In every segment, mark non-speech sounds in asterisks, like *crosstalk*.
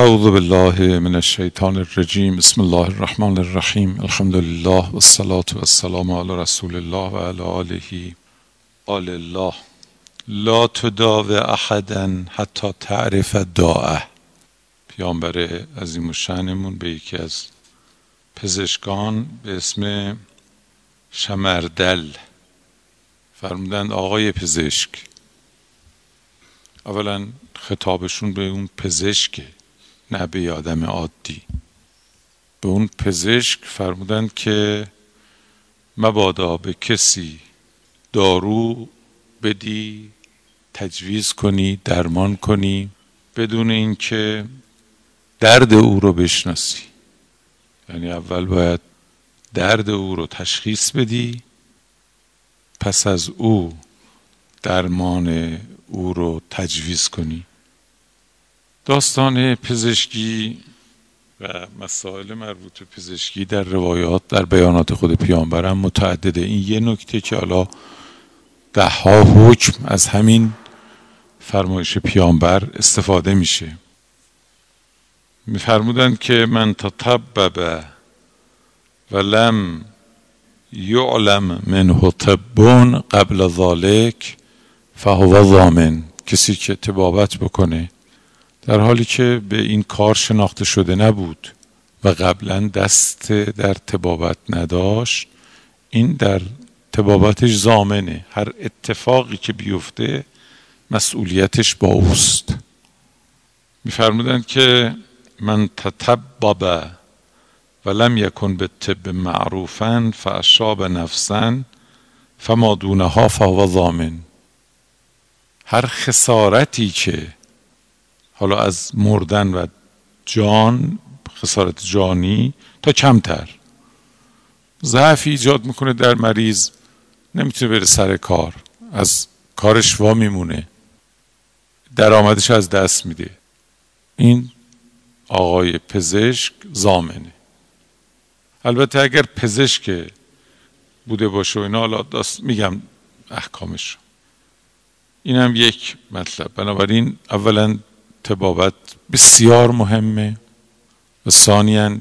اعوذ بالله من الشیطان الرجیم بسم الله الرحمن الرحیم الحمد لله و والسلام علی رسول الله و علی آله. آل الله. لا تداو احدا حتی تعرف داعه پیامبر عظیم و شنمون به یکی از پزشکان به اسم شمردل فرمودند آقای پزشک. اولا خطابشون به اون پزشکه. نه به آدم عادی. به اون پزشک فرمودند که مبادا به کسی دارو بدی تجویز کنی درمان کنی بدون اینکه درد او رو بشناسی. یعنی اول باید درد او رو تشخیص بدی پس از او درمان او رو تجویز کنی. داستان پزشکی و مسائل مربوط به پزشکی در روایات در بیانات خود پیامبرم متعدده. این یه نکته که حالا ده ها حکم از همین فرمایش پیامبر استفاده میشه. میفرمودند که من تطبب و لم یعلم منه طبون قبل ذالک فهو ضامن کسی که تبابت بکنه در حالی که به این کار شناخته شده نبود و قبلا دست در تبابت نداشت این در تبابتش زامنه. هر اتفاقی که بیفته مسئولیتش با اوست. میفرمودند که من تطبب و لم یکن به طب معروفا فاشاب نفسا فما دونها فهو ضامن. هر خسارتی که حالا از مردن و جان خسارت جانی تا کمتر. ضعفی ایجاد می‌کنه در مریض نمی‌تونه بره سر کار از کارش وا میمونه. درآمدش از دست میده. این آقای پزشک زامنه. البته اگر پزشک بوده باشه و اینا حالا میگم احکامش. این هم یک مطلب. بنابراین اولا تبابت بسیار مهمه و ثانیا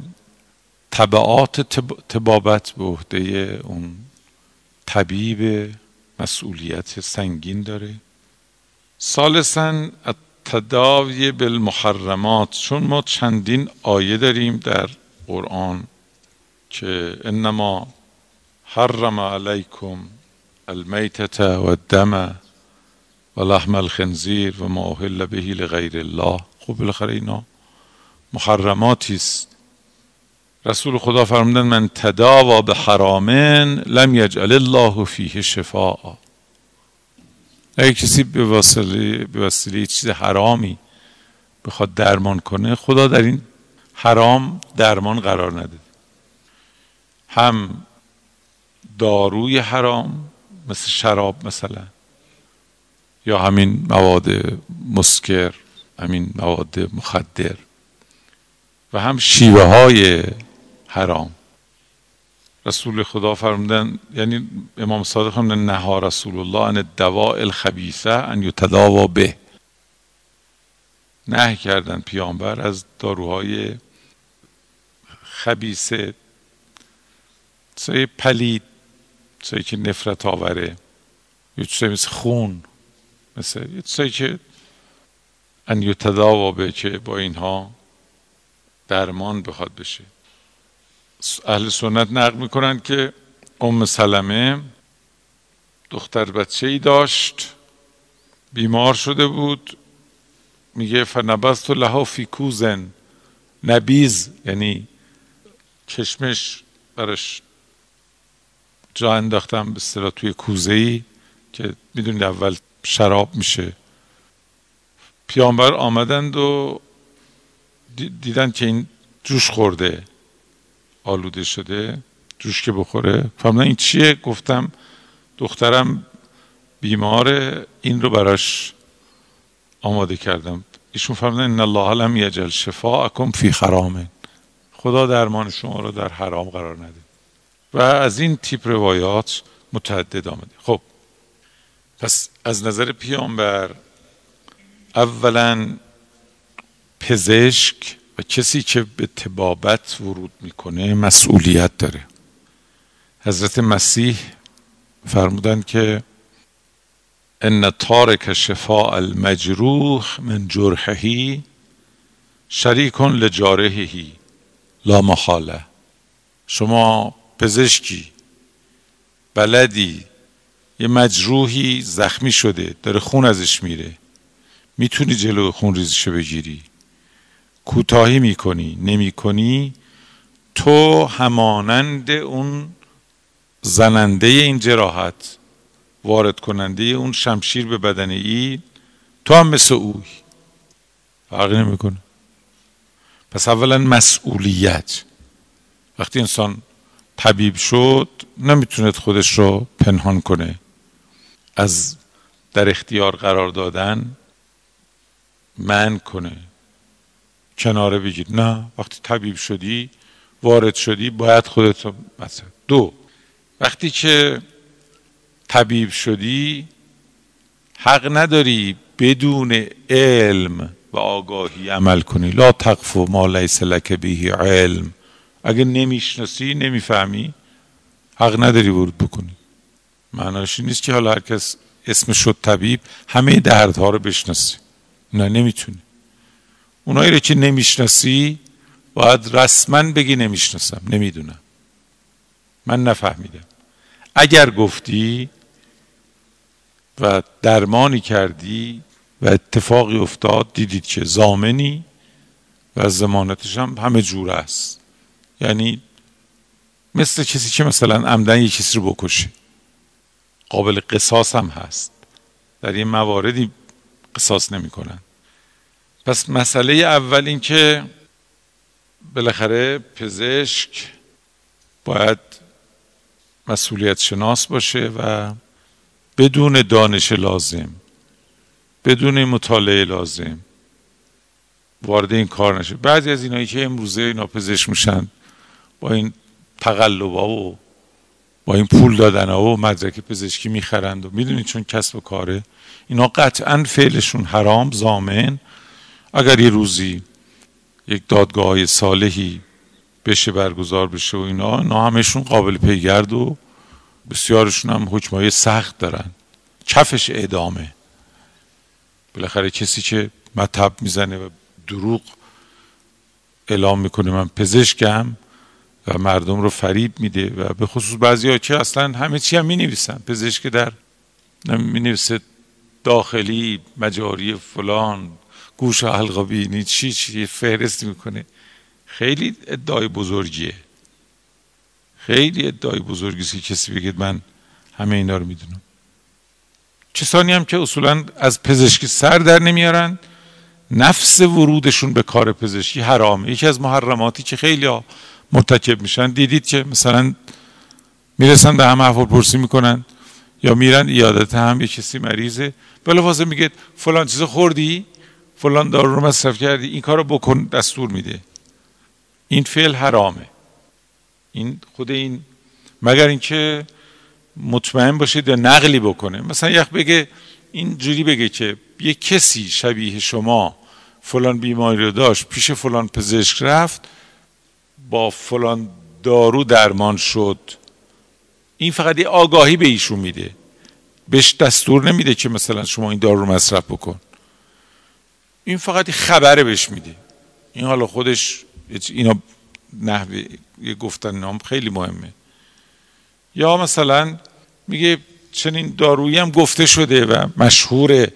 طبعات تبابت به عهده اون طبیب مسئولیت سنگین داره. ثالثا التداوی بالمحرمات چون ما چندین آیه داریم در قرآن که انما حرم علیکم المیتت و الدم و لحم الخنزیر و ما اهل به لغیر الله. خب بالاخره اینا محرماتی است. رسول خدا فرمودن من تداوا به حرامن لم یجعل الله فیه شفاء. اگه کسی به وسیله به وسیله چیز حرامی بخواد درمان کنه خدا در این حرام درمان قرار نده. هم داروی حرام مثل شراب مثلا. یا همین مواد مسکر همین مواد مخدر و هم شیوه های حرام. رسول خدا فرمودن یعنی امام صادق فرمودن نها رسول الله ان الدواء الخبیثه ان یتداوا به. نه کردن پیامبر از داروهای خبیثه. چیزای پلید چیزایی که نفرت آوره. یا چیزایی مثل خون. مثل یه چیزایی که ان یتداوا که با اینها درمان بخواد بشه. اهل سنت نقل می‌کنن که ام سلمه دختر بچه ای داشت بیمار شده بود. میگه فنبست لها فی کوزن نبیز یعنی کشمش برش جا انداختم به اصطلاح توی کوزه ای که می‌دونید اول شراب میشه. پیامبر آمدند و دیدن که این جوش خورده آلوده شده جوش که بخوره. فرمودن این چیه؟ گفتم دخترم بیماره این رو براش آماده کردم. ایشون فرمودن ان الله لم یجل شفاءکم فی حرام خدا درمان شما رو در حرام قرار نده. و از این تیپ روایات متعدد آمده. خب پس از نظر پیامبر اولا پزشک و کسی که به تبابت ورود می‌کنه مسئولیت داره. حضرت مسیح فرمودن که ان تارک شفاء المجروح من جرحهی شریک لجارحهی لا محاله شما پزشکی بلدی یه مجروحی زخمی شده داره خون ازش میره. می‌تونی جلو خون ریزشو بگیری. کوتاهی می‌کنی نمی‌کنی. تو همانند اون زننده این جراحت وارد کننده اون شمشیر به بدن ای تو هم مثل اوی. فرقی نمی‌کنه. پس اولا مسئولیت. وقتی انسان طبیب شد نمی‌تونه خودش رو پنهان کنه. از در اختیار قرار دادن من کنه. کناره بگیر. نه وقتی طبیب شدی وارد شدی باید خودت مثلا. دو وقتی که طبیب شدی حق نداری بدون علم و آگاهی عمل کنی. لا تقف ما لیس لک به علم. اگه نمی‌شناسی نمی‌فهمی حق نداری ورود بکنی. معناش نیست که حالا هر کس اسم شد طبیب همه دردها رو بشناسی. نه نمی‌تونی. اونایی رو که نمی‌شناسی باید رسما بگی نمی‌شناسم. نمی‌دونم. من نفهمیدم. اگر گفتی و درمانی کردی و اتفاقی افتاد دیدید که زامنی و زمانتش هم همه جور است. یعنی مثل کسی که مثلا عمدن یه کسی رو بکشه. قابل قصاص هم هست. در این مواردی قصاص نمی‌کنن. پس مسئله اول این که بالاخره پزشک باید مسئولیت شناس باشه و بدون دانش لازم بدون مطالعه لازم وارد این کار نشه. بعضی از اینایی که امروزه اینا پزشک میشن با این تقلبا و با این پول دادن ها و مدرک پزشکی می‌خرند و می‌دونید چون کسب و کاره اینا قطعا فعلشون حرام زامن اگر یه روزی یک دادگاه های صالحی بشه برگزار بشه و اینا اینا همشون قابل پیگرد و بسیارشون هم حکمای سخت دارن. کفش اعدامه. بالاخره کسی که مطب می‌زنه و دروغ اعلام می‌کنه من پزشکم و مردم رو فریب میده و به خصوص بعضی ها که اصلا همه چی هم می نویسن پزشک در می نویسه داخلی مجاری فلان گوش حلقه بینی چی چی فهرست می‌کنه. خیلی ادعای بزرگیه. خیلی ادعای بزرگی که کسی بگید من همه اینا رو می‌دونم. کسانی هم که اصولا از پزشکی سر در نمیارن نفس ورودشون به کار پزشکی حرامه. یکی از محرماتی که خیلی مرتکب میشن. دیدید که مثلا می‌رسن به هم احوال پرسی می‌کنن یا میرن ایادت هم یه کسی مریضه. بلافاصله میگه فلان چیز خوردی؟ فلان دارو رو مصرف کردی؟ این کارو بکن دستور میده. این فعل حرامه. این خود این مگر اینکه مطمئن باشید یا نقلی بکنه. مثلا یک بگه این جوری بگه که یه کسی شبیه شما فلان بیماری رو داشت پیش فلان پزشک رفت با فلان دارو درمان شد. این فقط یه آگاهی به ایشون میده. بهش دستور نمیده که مثلا شما این دارو رو مصرف بکن. این فقط خبره بهش میده. این حالا خودش اینا نحوه یه گفتن نام خیلی مهمه. یا مثلا میگه چنین دارویی هم گفته شده و مشهوره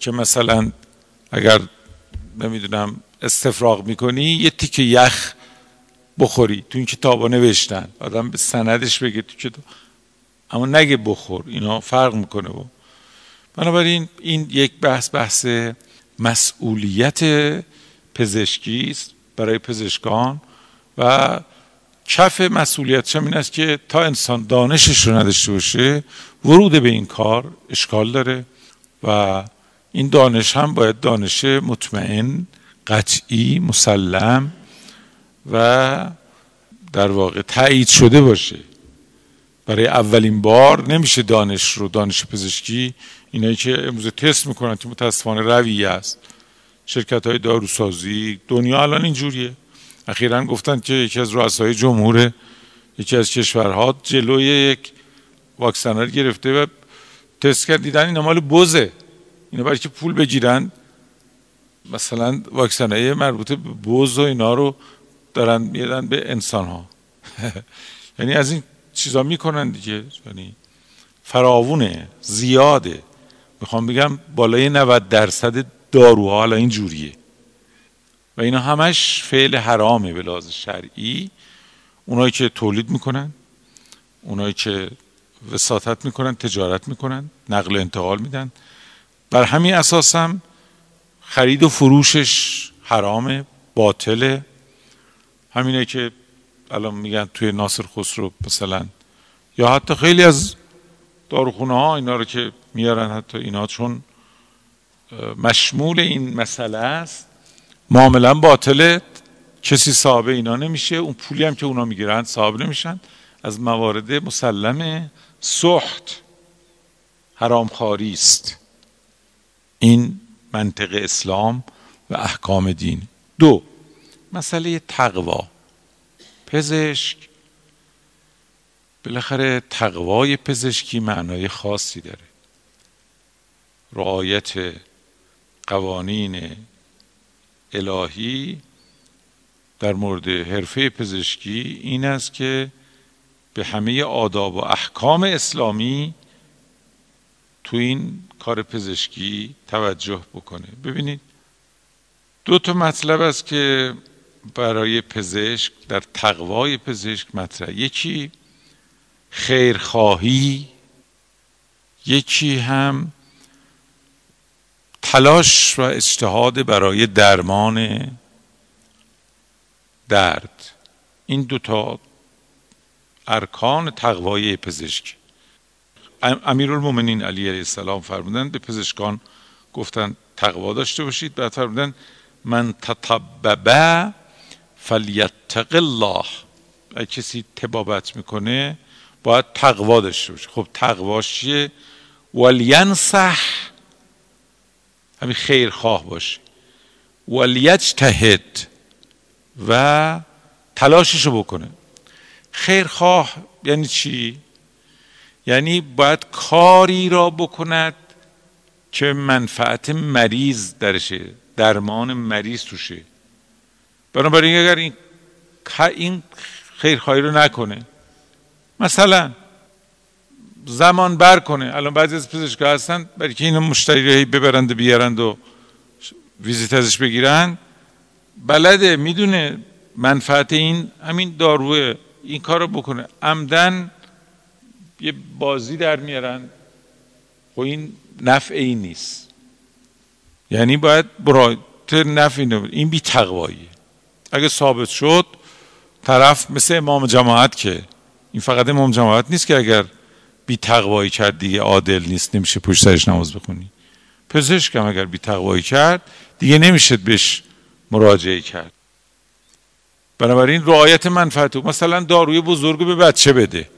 که مثلا اگر نمی‌دونم استفراغ می‌کنی یه تیک یخ بخوری تو این کتابا نوشتن. آدم به سندش بگه تو کتاب اما نگه بخور اینا فرق می‌کنه و بنابراین این یک بحث بحث مسئولیت پزشکی است برای پزشکان و کف مسئولیتش این است که تا انسان دانشش رو نداشته باشه ورود به این کار اشکال داره و این دانش هم باید دانش مطمئن قطعی مسلم و در واقع تایید شده باشه. برای اولین بار نمیشه دانش رو دانش پزشکی اینایی که امروز تست می‌کنن که متاسفانه روی است. شرکت های داروسازی دنیا الان اینجوریه. اخیرا گفتن که یکی از رؤسای جمهور یکی از کشورها جلوی یک واکسن گرفته و تست کرد دیدن این مال بزه. اینا برای که پول بگیرن. مثلا واکسن های مربوط به بوز و اینا رو دارن میدن به انسان ها *laughs* یعنی از این چیزا می‌کنن دیگه. یعنی فراوونه زیاده. می‌خوام بگم بالای 90 درصد داروها حالا این جوریه. و اینا همش فعل حرامه به لحاظ شرعی. اونایی که تولید می‌کنن اونایی که وساطت می‌کنن تجارت می‌کنن نقل و انتقال میدن. بر همین اساس هم خرید و فروشش حرامه باطله. همینه که الان میگن توی ناصر خسرو مثلا. یا حتی خیلی از داروخونه ها اینا رو که میارن حتی اینا چون مشمول این مسئله است. معاملا باطله کسی صاحب اینا نمیشه. اون پولی هم که اونا می‌گیرن صاحب نمیشن. از موارد مسلم سخت حرامخواری است. این منطق اسلام و احکام دین. دو مسئله تقوا. پزشک. بالاخره تقوای پزشکی معنای خاصی داره. رعایت قوانین الهی در مورد حرفه پزشکی این است که به همه آداب و احکام اسلامی تو این کار پزشکی توجه بکنه. ببینید دو تا مطلب است که برای پزشک در تقوای پزشک مطرح. یکی خیرخواهی. یکی هم تلاش و اجتهاد برای درمان درد. این دوتا ارکان تقوای پزشک. امیرالمومنین علی علیه السلام فرمودن به پزشکان گفتن تقوا داشته باشید. بعد فرمودن من تطببه فلیتق الله. اگه کسی تبابت می‌کنه باید تقوا داشته باشه. خب تقواش چیه؟ ولینصح همین خیرخواه باشه. ولیجتهد و تلاششو بکنه. خیرخواه یعنی چی؟ یعنی باید کاری را بکند که منفعت مریض درشه درمان مریض توشه. بنابراین اگر این این خیرخواهی رو نکنه مثلا زمان بر کنه. الان بعضی از پزشکا هستن برای که اینو مشتری رو ببرند و بیارند و ویزیت ازش بگیرن. بلده می‌دونه منفعت این همین داروه. این کار رو بکنه. عمدن یه بازی در میارن. خب این نفع این نیست. یعنی باید برای نفع این این بی تقوایی اگه ثابت شد طرف مثل امام جماعت که این فقط امام جماعت نیست که اگر بی تقوایی کرد دیگه عادل نیست نمیشه پشت سرش نماز بخونی. پزشک هم اگر بی تقوایی کرد دیگه نمیشه بهش مراجعه کرد. بنابراین رعایت منفعت مثلا داروی بزرگ به بچه بده.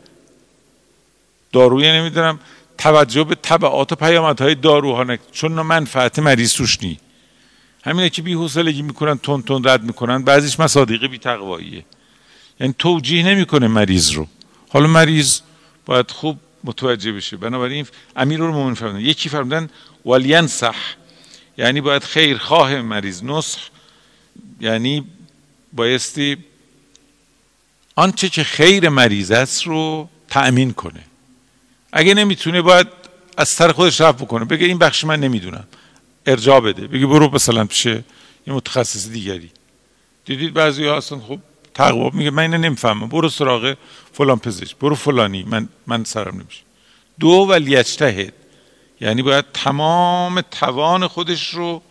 داروی نمی‌دونم توجه به طبعات و پیامدهای داروها چون منفعت مریض توش نی. همینه که بی حوصلگی می‌کنن تون تون رد می‌کنن بعضیش مصادیق بی تقواییه یعنی توجیه نمی‌کنه مریض رو. حالا مریض باید خوب متوجه بشه. بنابراین امیر رو فرمودن. یکی فرمودن ولینصح یعنی باید خیرخواه مریض. نصح یعنی بایستی آنچه که خیر مریض است رو تأمین کنه. اگه نمی‌تونه باید از سر خودش رفت بکنه. بگه این بخش من نمی‌دونم. ارجاع بده. بگه برو مثلا پیش یه متخصص دیگری. دیدید بعضی ها اصلا خب تقوا میگه من اینو نمی‌فهمم. برو سراغ فلان پزشک. برو فلانی. من من سرم نمیشه. دو ولیجتهد یعنی باید تمام توان خودش رو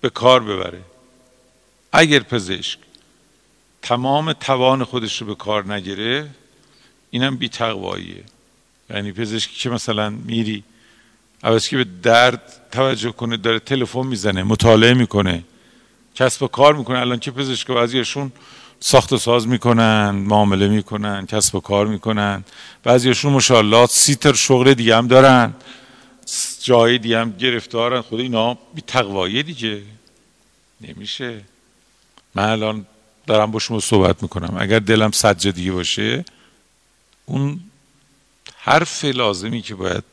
به کار ببره. اگر پزشک تمام توان خودش رو به کار نگیره اینم بی تقواییه یعنی پزشکی که مثلا میری عوض که به درد توجه کنه داره تلفن می‌زنه مطالعه می‌کنه کسب و کار می‌کنه. الان که پزشک بعضیشون ساخت و ساز می‌کنن معامله می‌کنن کسب و کار می‌کنن. بعضیشون مشالله سیتر شغل دیگه هم دارن جای دیگه هم گرفتارن. خود اینا بی تقوایه دیگه. نمیشه. من الان دارم با شما صحبت می‌کنم. اگر دلم سجادی باشه اون حرف لازمی که باید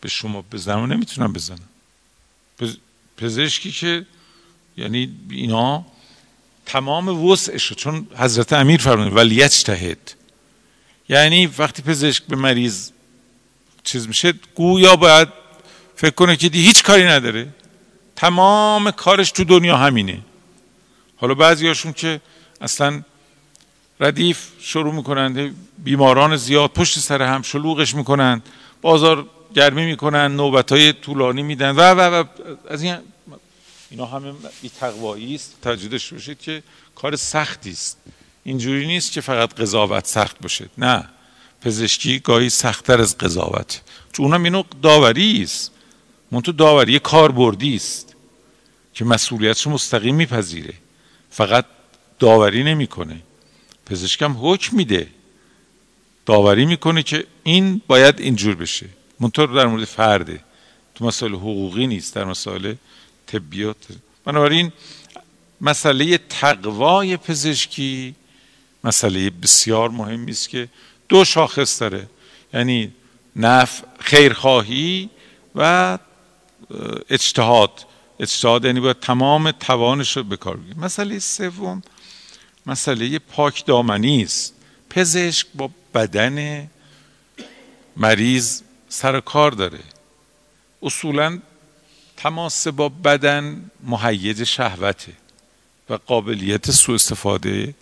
به شما بزنم نمی‌تونم بزنم. پزشکی که یعنی اینا تمام وسعش چون حضرت امیر فرمود ولی تهد یعنی وقتی پزشک به مریض چیز میشه گویا باید فکر کنه که هیچ کاری نداره. تمام کارش تو دنیا همینه. حالا بعضیاشون که اصلا ردیف شروع می‌کنند بیماران زیاد پشت سر هم شلوغش می‌کنند بازار گرمی می‌کنن نوبت های طولانی میدن. و و و از این اینا همه ای تقوایی است داشته باشید که کار سختی است. اینجوری نیست که فقط قضاوت سخت باشه. نه. پزشکی گاهی سختتر از قضاوت. چون اونم اینو داوری است. منتو داوری کاربردی است که مسئولیتش مستقیم میپذیره. فقط داوری نمی‌کنه. پزشکم حکم میده. داوری می‌کنه که این باید اینجور بشه. منطور در مورد فرده. تو مسائل حقوقی نیست در مسائل طبیات. بنابراین مسئله تقوای پزشکی مسئله بسیار مهمی است که دو شاخص داره. یعنی نف خیرخواهی و اجتهاد. اجتهاد یعنی باید تمام توانش رو به کار مسئله سوم مسئله پاک دامنی است. پزشک با بدن مریض سر کار داره. اصولا تماس با بدن مهیج شهوته و قابلیت سوء استفاده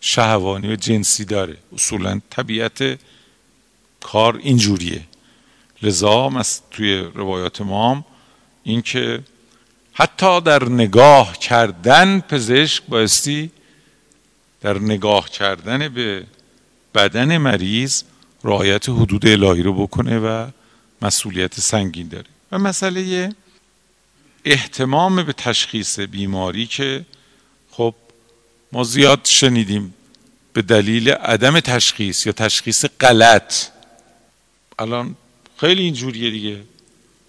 شهوانی و جنسی داره. اصولا طبیعت کار اینجوریه. لذا توی روایات ما این که حتی در نگاه کردن پزشک بایستی در نگاه کردن به بدن مریض رعایت حدود الهی رو بکنه و مسئولیت سنگین داره. و مسئله احتمام به تشخیص بیماری که خب ما زیاد شنیدیم به دلیل عدم تشخیص یا تشخیص غلط. الان خیلی اینجوریه دیگه.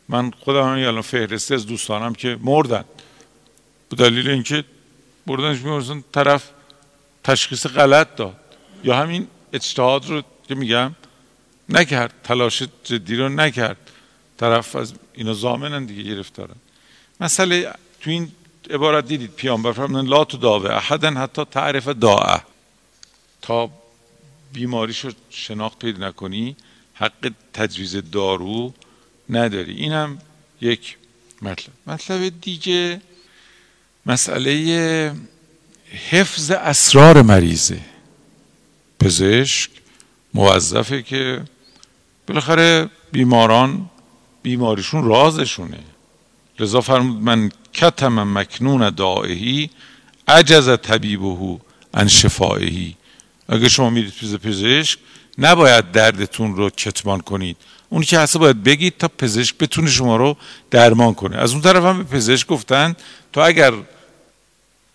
من خودم الان فهرسته از دوستانم که مردن. به دلیل اینکه بردنش میورزن طرف تشخیص غلط داد. یا همین اجتهاد رو که میگم نکرد. تلاش جدی رو نکرد. طرف از اینا زامنن دیگه گرفتارن. مسئله تو این عبارت دیدید پیامبر فرمودن لا تو داوه احدن حتی تعرف داعه. تا بیماریشو شناخت پیدا نکنی حق تجویز دارو نداری. این هم یک مطلب. مطلب دیگه مسئله حفظ اسرار مریضه. پزشک موظفه که بالاخره بیماران بیماریشون رازشونه. لذا فرمود من کتم مکنون دائهی عجز طبیبهو ان شفائهی اگه شما میرید پیز پزشک نباید دردتون رو کتمان کنید. اون که هسته باید بگید تا پزشک بتونه شما رو درمان کنه. از اون طرف هم به پزشک گفتن تو اگر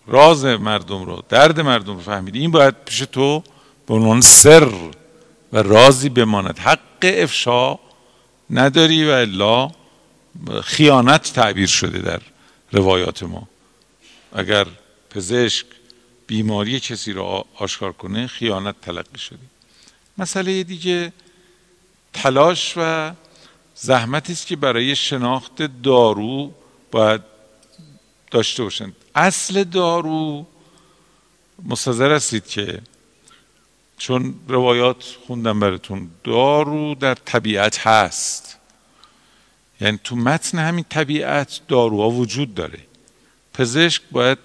راز مردم رو درد مردم رو فهمیدی این باید پیش تو به عنوان سر و رازی بماند. حق افشا نداری و الا خیانت تعبیر شده در روایات ما. اگر پزشک بیماری کسی را آشکار کنه خیانت تلقی شده. مسئله دیگه تلاش و زحمتی است که برای شناخت دارو باید داشته باشند. اصل دارو مستظر هستید که چون روایات خوندم براتون. دارو در طبیعت هست. یعنی تو متن همین طبیعت داروها وجود داره. پزشک باید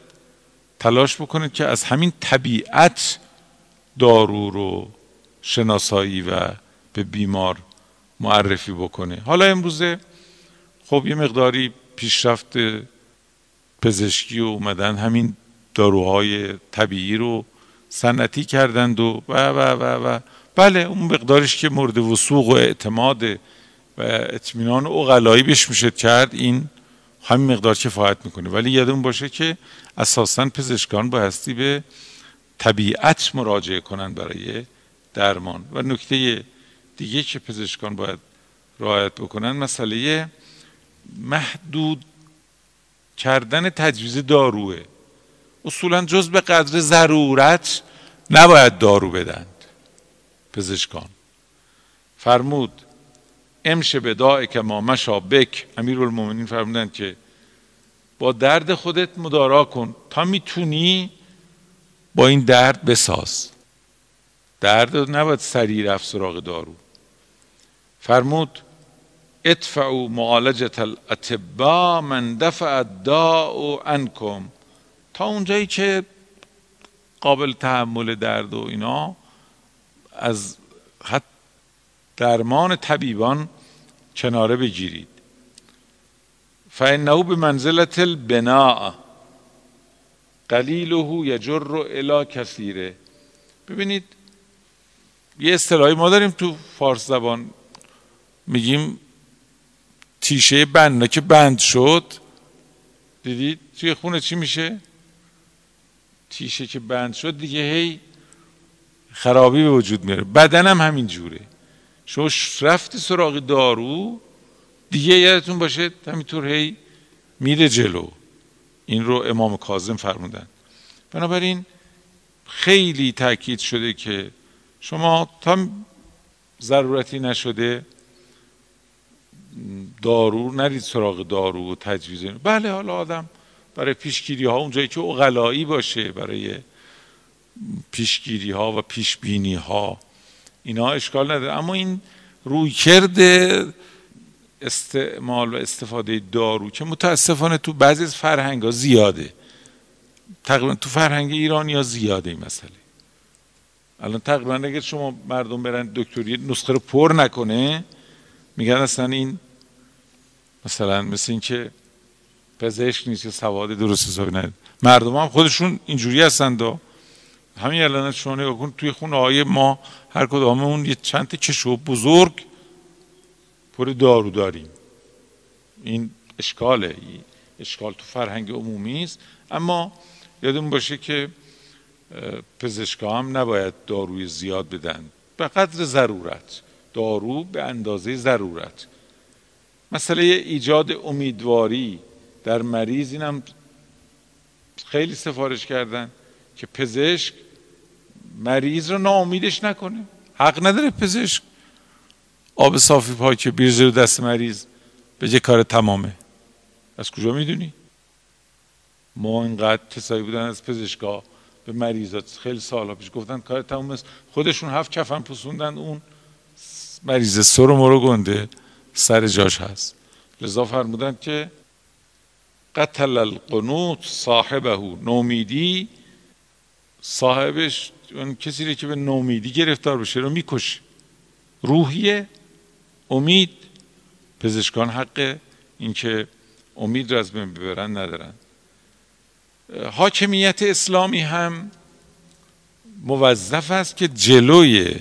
تلاش بکنه که از همین طبیعت دارو رو شناسایی و به بیمار معرفی بکنه. حالا امروزه خب یه مقداری پیشرفت پزشکی و اومدن همین داروهای طبیعی رو سنتی کردند و و و و و. بله اون مقدارش که مورد وسوق و اعتماد و اطمینان اقلایی بهش میشه کرد این همین مقدار کفایت می‌کنه. ولی یادمون باشه که اساسا پزشکان بایستی به طبیعت مراجعه کنند برای درمان. و نکته دیگه که پزشکان باید رعایت بکنن مسئله محدود کردن تجویز داروه. اصولا جز به قدر ضرورت نباید دارو بدند پزشکان فرمود امشه به که ما بک. امیر المومنین فرمودند که با درد خودت مدارا کن تا می‌تونی با این درد بساز. درد نباید سریع رفت سراغ دارو. فرمود ادفعوا معالجت الاطباء من دفع الداء عنکم. تا اونجایی که قابل تحمل درد و اینا از حد درمان طبیبان کناره بگیرید. فانه به منزلت البناء قلیله یجر الى کثیره ببینید یه اصطلاحی ما داریم تو فارس زبان. میگیم تیشه بند. که بند شد دیدید توی خونه چی میشه؟ تیشه که بند شد دیگه هی خرابی به وجود میاره. بدنم همین جوره. شما رفتی سراغ دارو دیگه یادتون باشه همینطور هی میره جلو. این رو امام کاظم فرمودن. بنابراین خیلی تاکید شده که شما تا ضرورتی نشده دارو نرید سراغ دارو و تجویز. بله حالا آدم برای پیشگیری ها اونجایی که اغلایی باشه برای پیشگیری ها و پیشبینی ها اینا اشکال نداره. اما این رویکرد استعمال و استفاده دارو که متاسفانه تو بعضی از فرهنگ ها زیاده. تقریبا تو فرهنگ ایرانی ها زیاده این مسئله. الان تقریبا اگر شما مردم برن دکتری نسخه رو پر نکنه میگن اصلا این مثلا مثل این که پزشک نیست یا سواد درست حسابی نداره. مردم هم خودشون اینجوری هستند و همین الان شما نگاه کن توی خونه های ما هر کداممون یه چند کشو بزرگ پر دارو داریم. این اشکاله. اشکال تو فرهنگ عمومی است اما یادمون باشه که پزشکا هم نباید داروی زیاد بدن. به قدر ضرورت. دارو به اندازه ضرورت. مسئله ایجاد امیدواری در مریض اینم خیلی سفارش کردن که پزشک مریض رو ناامیدش نکنه. حق نداره پزشک آب صافی پاک بیرزه رو دست مریض به کار تمامه. از کجا می‌دونی؟ ما اینقدر کسایی بودن از پزشکا به مریضات خیلی سالها پیش گفتن کار تمام است. خودشون هفت کفن پسوندن اون مریض سر و مرو گنده سر جاش هست. لذا فرمودن که قتل القنوت صاحبه. نومیدی صاحبش اون کسی که به نومیدی گرفتار بشه رو می‌کشه؟ روحیه. امید. پزشکان حق اینکه امید رو از بین ببرن ندارن. حاکمیت اسلامی هم موظف است که جلوی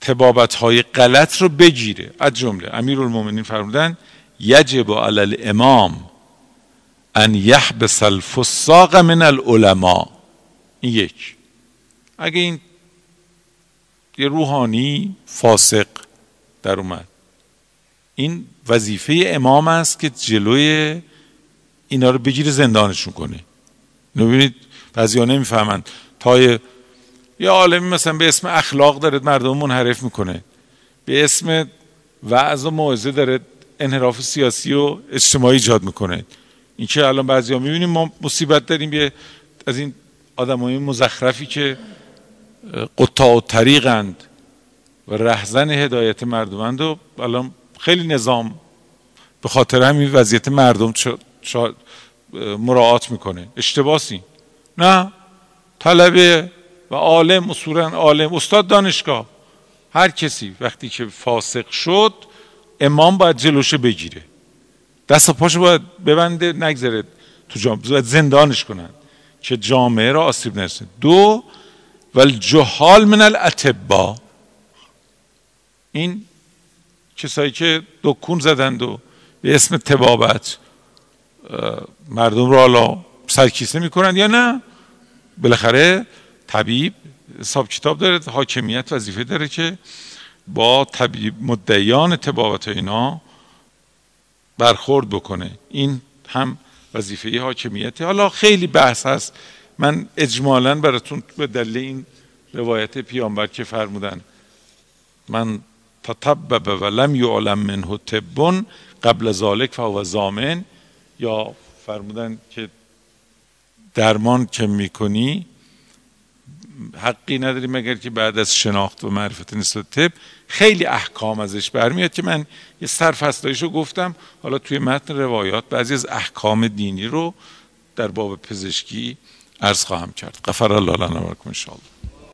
تبابت های غلط رو بگیره. از جمله امیر المومنین فرمودن یجب علی الامام ان یحبس الفساق من العلماء. این یک. اگه این یه روحانی فاسق در اومد. این وظیفه امام است که جلوی اینا رو بگیره زندانشون کنه. ببینید بعضی ها نمی‌فهمند تا یه عالمی مثلا به اسم اخلاق داره مردم منحرف می‌کنه. به اسم وعظ و موعظه داره. انحراف سیاسی و اجتماعی ایجاد می‌کنه. این که الان بعضی ها می‌بینیم ما مصیبت داریم یه از این آدم های مزخرفی که قطاع و طریقند و رهزن هدایت مردمند و الان خیلی نظام به خاطر همین وضعیت مردم مراعات می‌کنه. اشتباسی. نه. طلبه و عالم اصولا عالم استاد دانشگاه. هر کسی وقتی که فاسق شد امام باید جلوشه بگیره. دست و پاشو باید ببنده نگذره تو جامعه. باید زندانش کنن. که جامعه را آسیب نرسه. دو و الجهال من الاتبا این کسایی که دکون زدند و به اسم تبابت مردم رو حالا سرکیسه می‌کنند یا نه؟ بالاخره طبیب حساب کتاب داره حاکمیت وظیفه داره که با مدعیان تبابت اینا برخورد بکنه. این هم وظیفه حاکمیت حالا خیلی بحث هست. من اجمالا براتون به دلیل این روایت پیامبر که فرمودن من تطبب و لم یعلم منه طب قبل ذالک فهو زامن یا فرمودن که درمان که می‌کنی حقی نداری مگر که بعد از شناخت و معرفت نسبت طب خیلی احکام ازش برمیاد که من یه سرفصلایشو گفتم. حالا توی متن روایات بعضی از احکام دینی رو در باب پزشکی عرض خواهم کرد. غفر الله لنا و ان